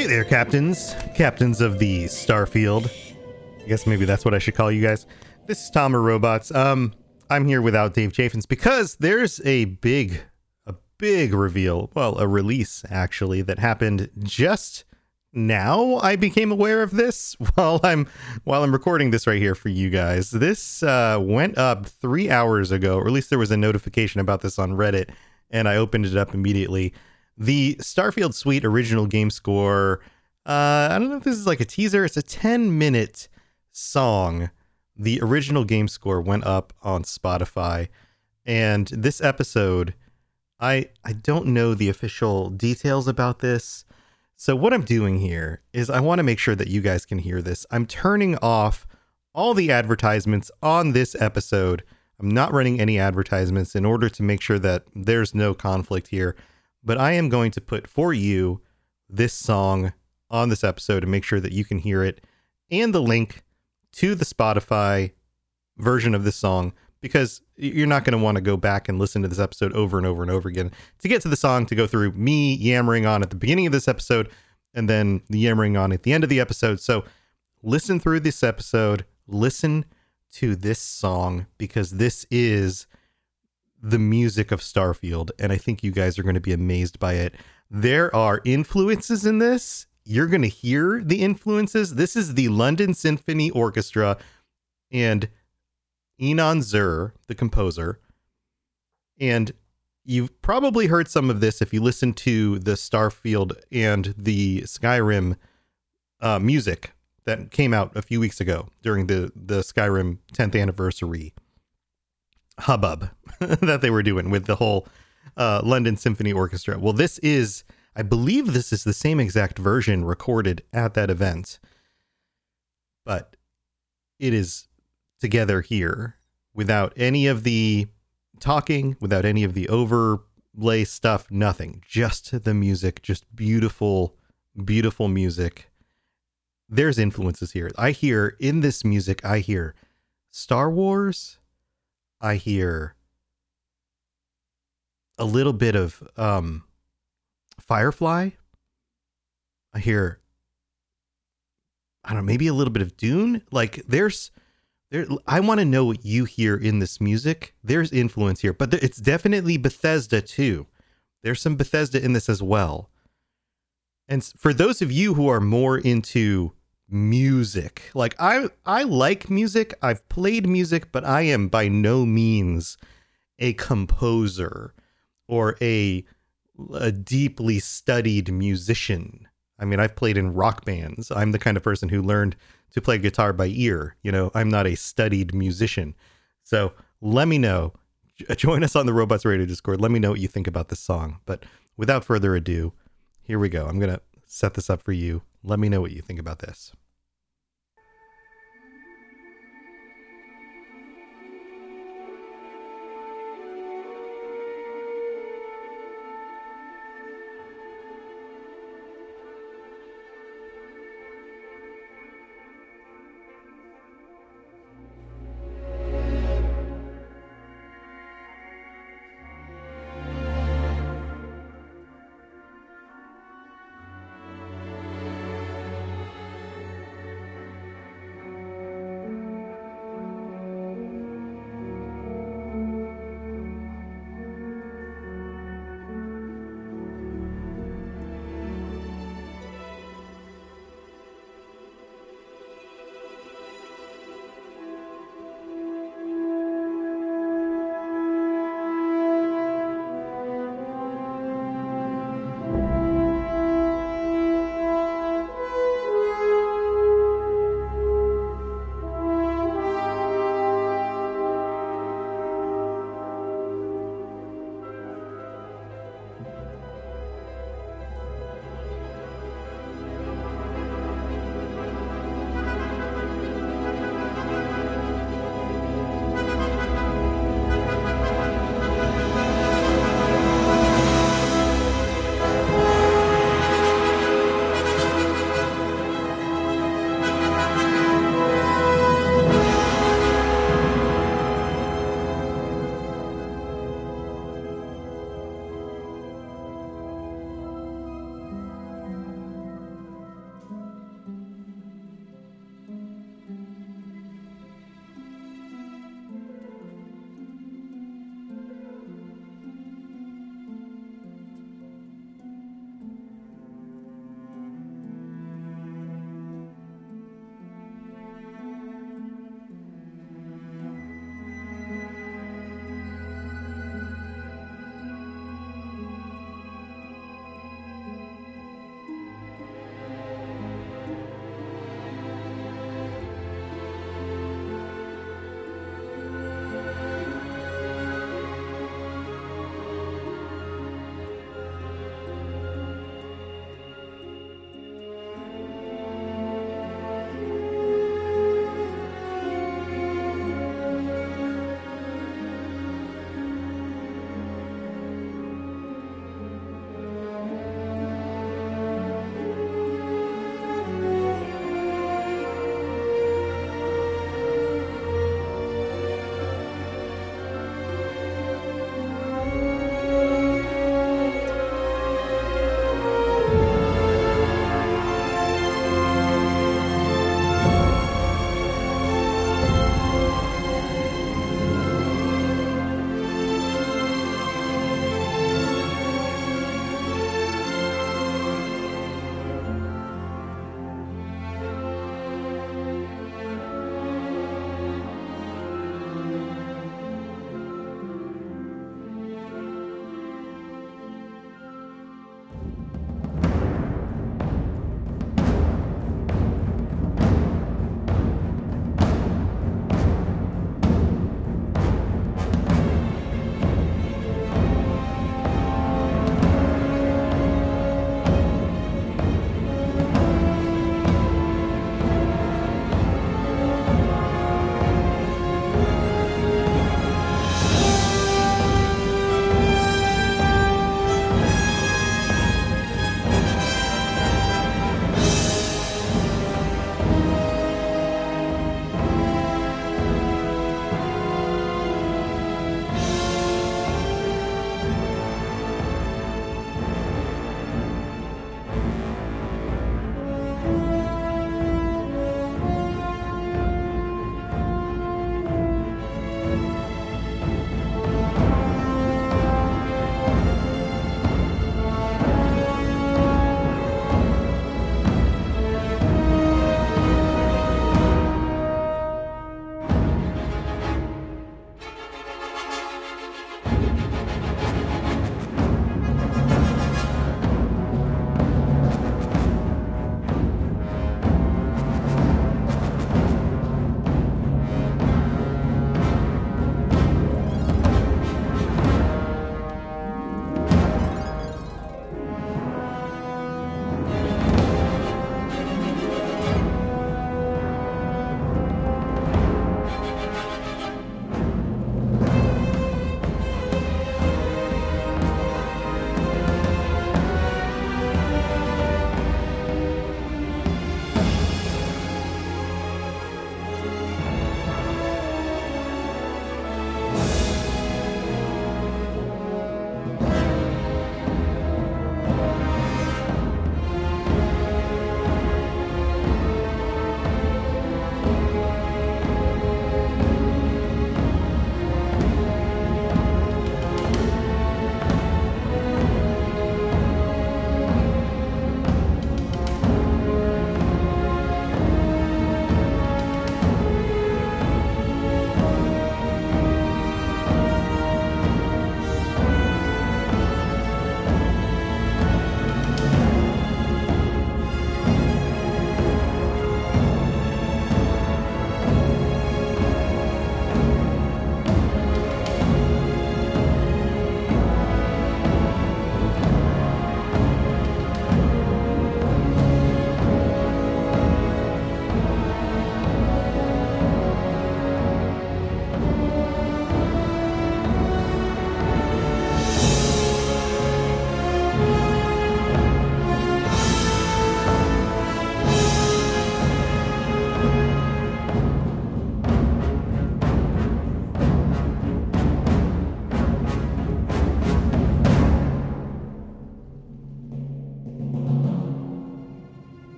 Hey there, captains. Captains of the Starfield. I guess maybe that's what I should call you guys. This is Tom or Robots. Um, I'm here without Dave Chaffins because there's a big, a big reveal. Well, a release actually that happened just now. I became aware of this while I'm while I'm recording this right here for you guys. This uh, went up three hours ago, or at least there was a notification about this on Reddit, and I opened it up immediately the Starfield Suite original game score. Uh, I don't know if this is like a teaser. It's a 10 minute song. The original game score went up on Spotify, and this episode, I I don't know the official details about this. So what I'm doing here is I want to make sure that you guys can hear this. I'm turning off all the advertisements on this episode. I'm not running any advertisements in order to make sure that there's no conflict here but I am going to put for you this song on this episode and make sure that you can hear it and the link to the Spotify version of this song because you're not going to want to go back and listen to this episode over and over and over again to get to the song to go through me yammering on at the beginning of this episode and then the yammering on at the end of the episode. So listen through this episode, listen to this song because this is the music of Starfield, and I think you guys are going to be amazed by it. There are influences in this. You're going to hear the influences. This is the London Symphony Orchestra and Inon Zur, the composer. And you've probably heard some of this if you listen to the Starfield and the Skyrim uh, music that came out a few weeks ago during the, the Skyrim 10th anniversary hubbub that they were doing with the whole uh, London Symphony Orchestra. Well, this is, I believe, this is the same exact version recorded at that event, but it is together here without any of the talking, without any of the overlay stuff, nothing. Just the music, just beautiful, beautiful music. There's influences here. I hear in this music, I hear Star Wars. I hear a little bit of um, Firefly. I hear, I don't know, maybe a little bit of Dune. Like there's, there. I want to know what you hear in this music. There's influence here, but it's definitely Bethesda too. There's some Bethesda in this as well. And for those of you who are more into music. Like I I like music. I've played music, but I am by no means a composer or a a deeply studied musician. I mean, I've played in rock bands. I'm the kind of person who learned to play guitar by ear. You know, I'm not a studied musician. So let me know. Join us on the Robots Radio Discord. Let me know what you think about this song. But without further ado, here we go. I'm going to set this up for you. Let me know what you think about this.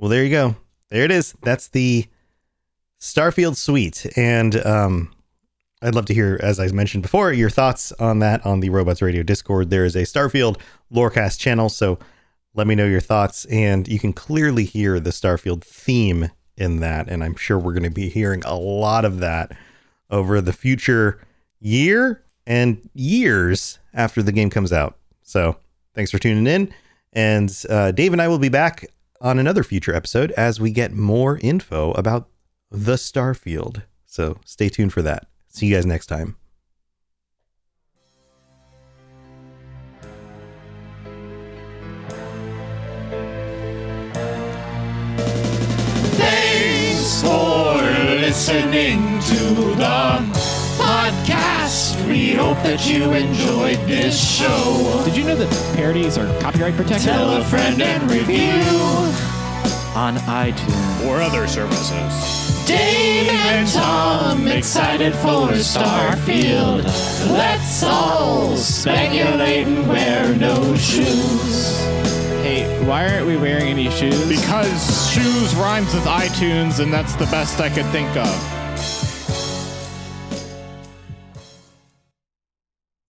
Well, there you go. There it is. That's the Starfield suite. And um, I'd love to hear, as I mentioned before, your thoughts on that on the Robots Radio Discord. There is a Starfield Lorecast channel, so let me know your thoughts. And you can clearly hear the Starfield theme in that. And I'm sure we're going to be hearing a lot of that over the future year and years after the game comes out. So thanks for tuning in. And uh, Dave and I will be back on another future episode as we get more info about the Starfield. So stay tuned for that. See you guys next time. Thanks for listening to the podcast. We hope that you enjoyed this show. Did you know that parodies are copyright protected? Tell a friend and review. on iTunes. or other services. Dave and Tom excited for Starfield. Let's all speculate and wear no shoes. Hey, why aren't we wearing any shoes? Because shoes rhymes with iTunes, and that's the best I could think of.